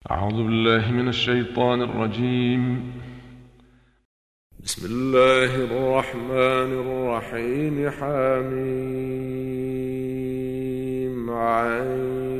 أعوذ بالله من الشيطان الرجيم. بسم الله الرحمن الرحيم. حميم عين.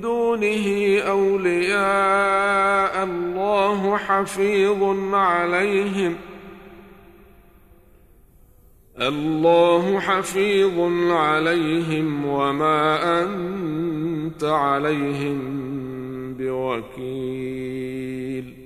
دونه أولياء الله حفيظ عليهم. الله حفيظ عليهم وما أنت عليهم بوكيل.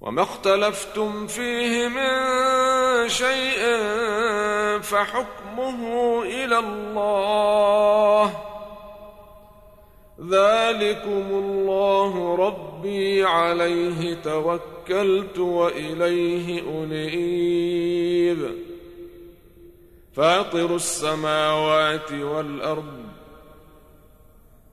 وما اختلفتم فيه من شيء فحكمه إلى الله. ذلكم الله ربي عليه توكلت وإليه أنيب. فاطر السماوات والأرض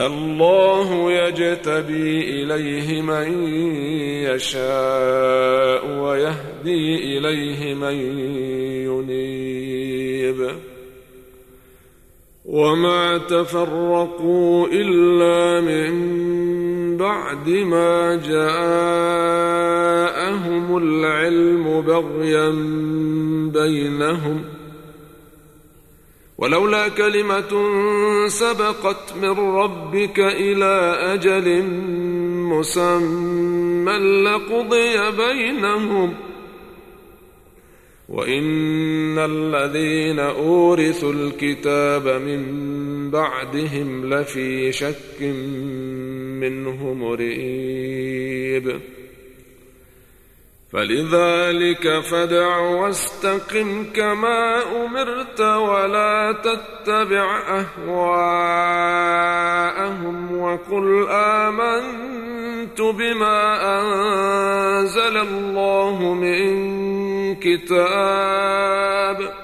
الله يجتبي إليه من يشاء ويهدي إليه من ينيب. وما تفرقوا إلا من بعد ما جاءهم العلم بغيا بينهم ولولا كلمة سبقت من ربك إلى أجل مسمى لقضي بينهم. وإن الذين أورثوا الكتاب من بعدهم لفي شك منه مريب. فلذلك فدع واستقم كما أمرت ولا تتبع أهواءهم وقل آمنت بما أنزل الله من كتاب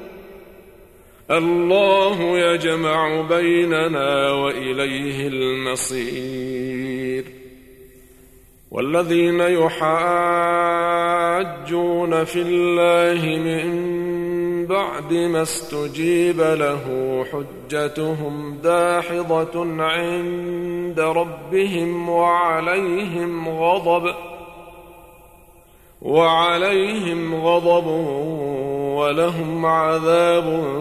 الله يجمع بيننا وإليه المصير. والذين يحاجون في الله من بعد ما استجيب له حجتهم داحضة عند ربهم وعليهم غضب وعليهم غضب ولهم عذاب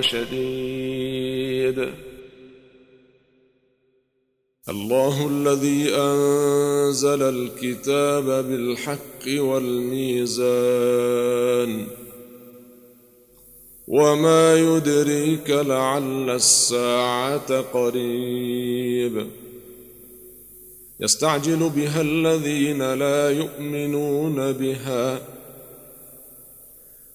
شديد. الله الذي أنزل الكتاب بالحق والميزان. وما يدريك لعل الساعة قريب. يستعجل بها الذين لا يؤمنون بها.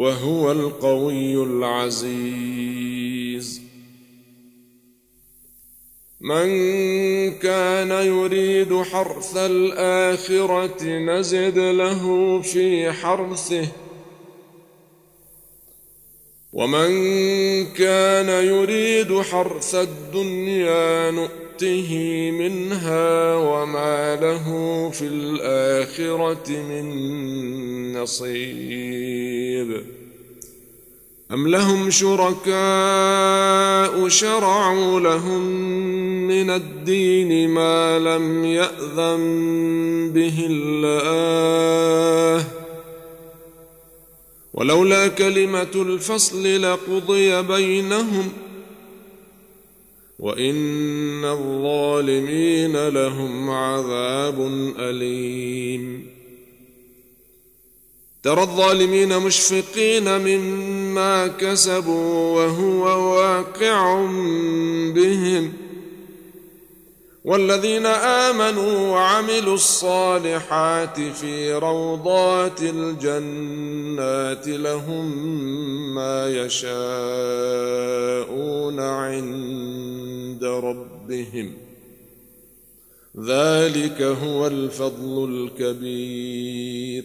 وهو القوي العزيز. من كان يريد حرث الآخرة نزد له في حرثه. ومن كان يريد حرث الدنيا نؤته منها وما له في الآخرة من نصيب. أم لهم شركاء شرعوا لهم من الدين ما لم يأذن به الله. ولولا كلمة الفصل لقضي بينهم وإن الظالمين لهم عذاب أليم ترى الظالمين مشفقين مما كسبوا وهو واقع بهم والذين آمنوا وعملوا الصالحات في روضات الجنات لهم ما يشاءون عند ربهم. ذلك هو الفضل الكبير.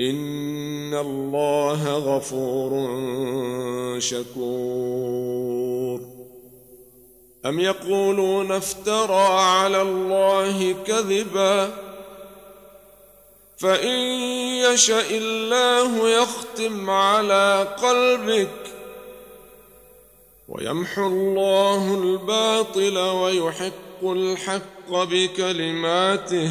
ان الله غفور شكور ام يقولون افترى على الله كذبا فان يشا الله يختم على قلبك ويمحو الله الباطل ويحق الحق بكلماته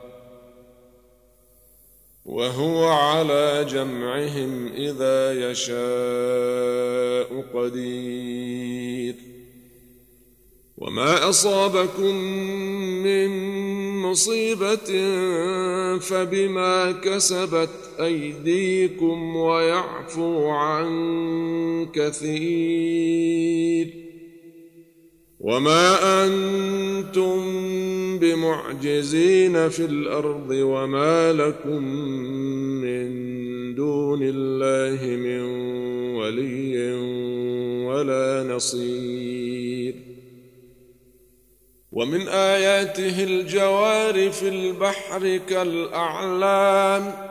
وهو على جمعهم إذا يشاء قدير. وما أصابكم من مصيبة فبما كسبت أيديكم ويعفو عن كثير. وما أنتم بمعجزين في الأرض وما لكم من دون الله من ولي ولا نصير ومن اياته الجوار في البحر كالاعلام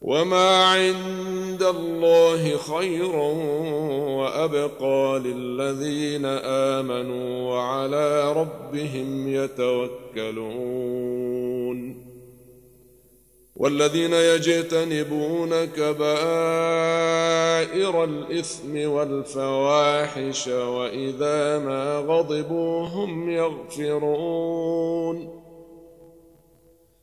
وما عند الله خير وابقى للذين امنوا وعلى ربهم يتوكلون والذين يجتنبون كبائر الاثم والفواحش واذا ما غضبوا هم يغفرون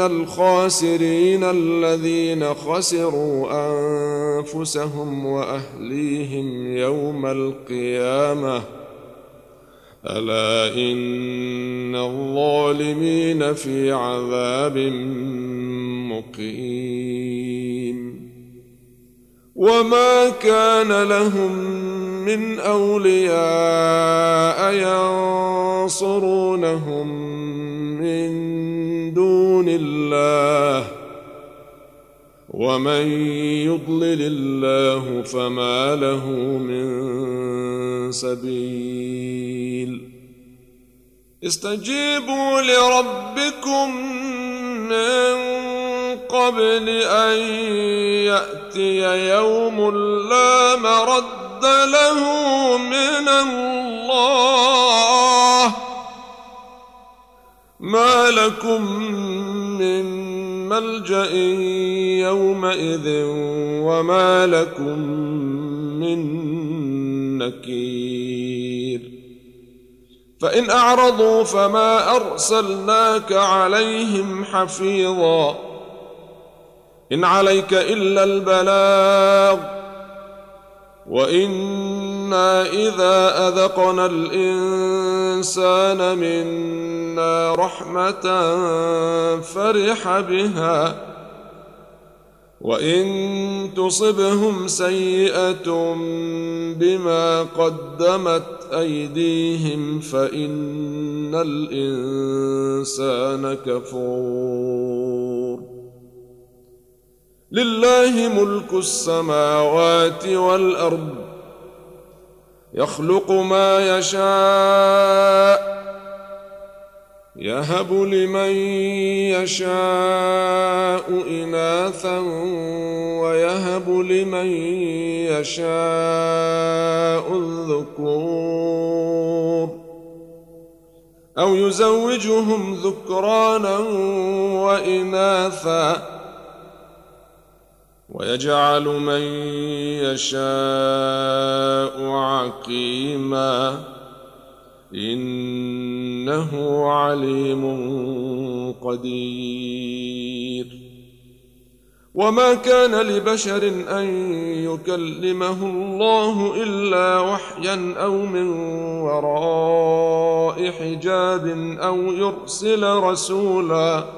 الخاسرين الذين خسروا أنفسهم وأهليهم يوم القيامة. ألا إن الظالمين في عذاب مقيم. وما كان لهم من أولياء ينصرونهم من الله. ومن يضلل الله فما له من سبيل. استجيبوا لربكم من قبل أن يأتي يوم لا مرد له من الله. ما لكم من ملجأ يومئذ وما لكم من نكير. فإن أعرضوا فما أرسلناك عليهم حفيظا. إن عليك إلا البلاغ. وأنا اذا اذقنا الانسان منا رحمه فرح بها وان تصبهم سيئه بما قدمت ايديهم فان الانسان كفور لله ملك السماوات والأرض. يخلق ما يشاء يهب لمن يشاء إناثا ويهب لمن يشاء الذكور. أو يزوجهم ذكرانا وإناثا. ويجعل من يشاء عقيما إنه عليم قدير. وما كان لبشر أن يكلمه الله إلا وحيا أو من وراء حجاب أو يرسل رسولا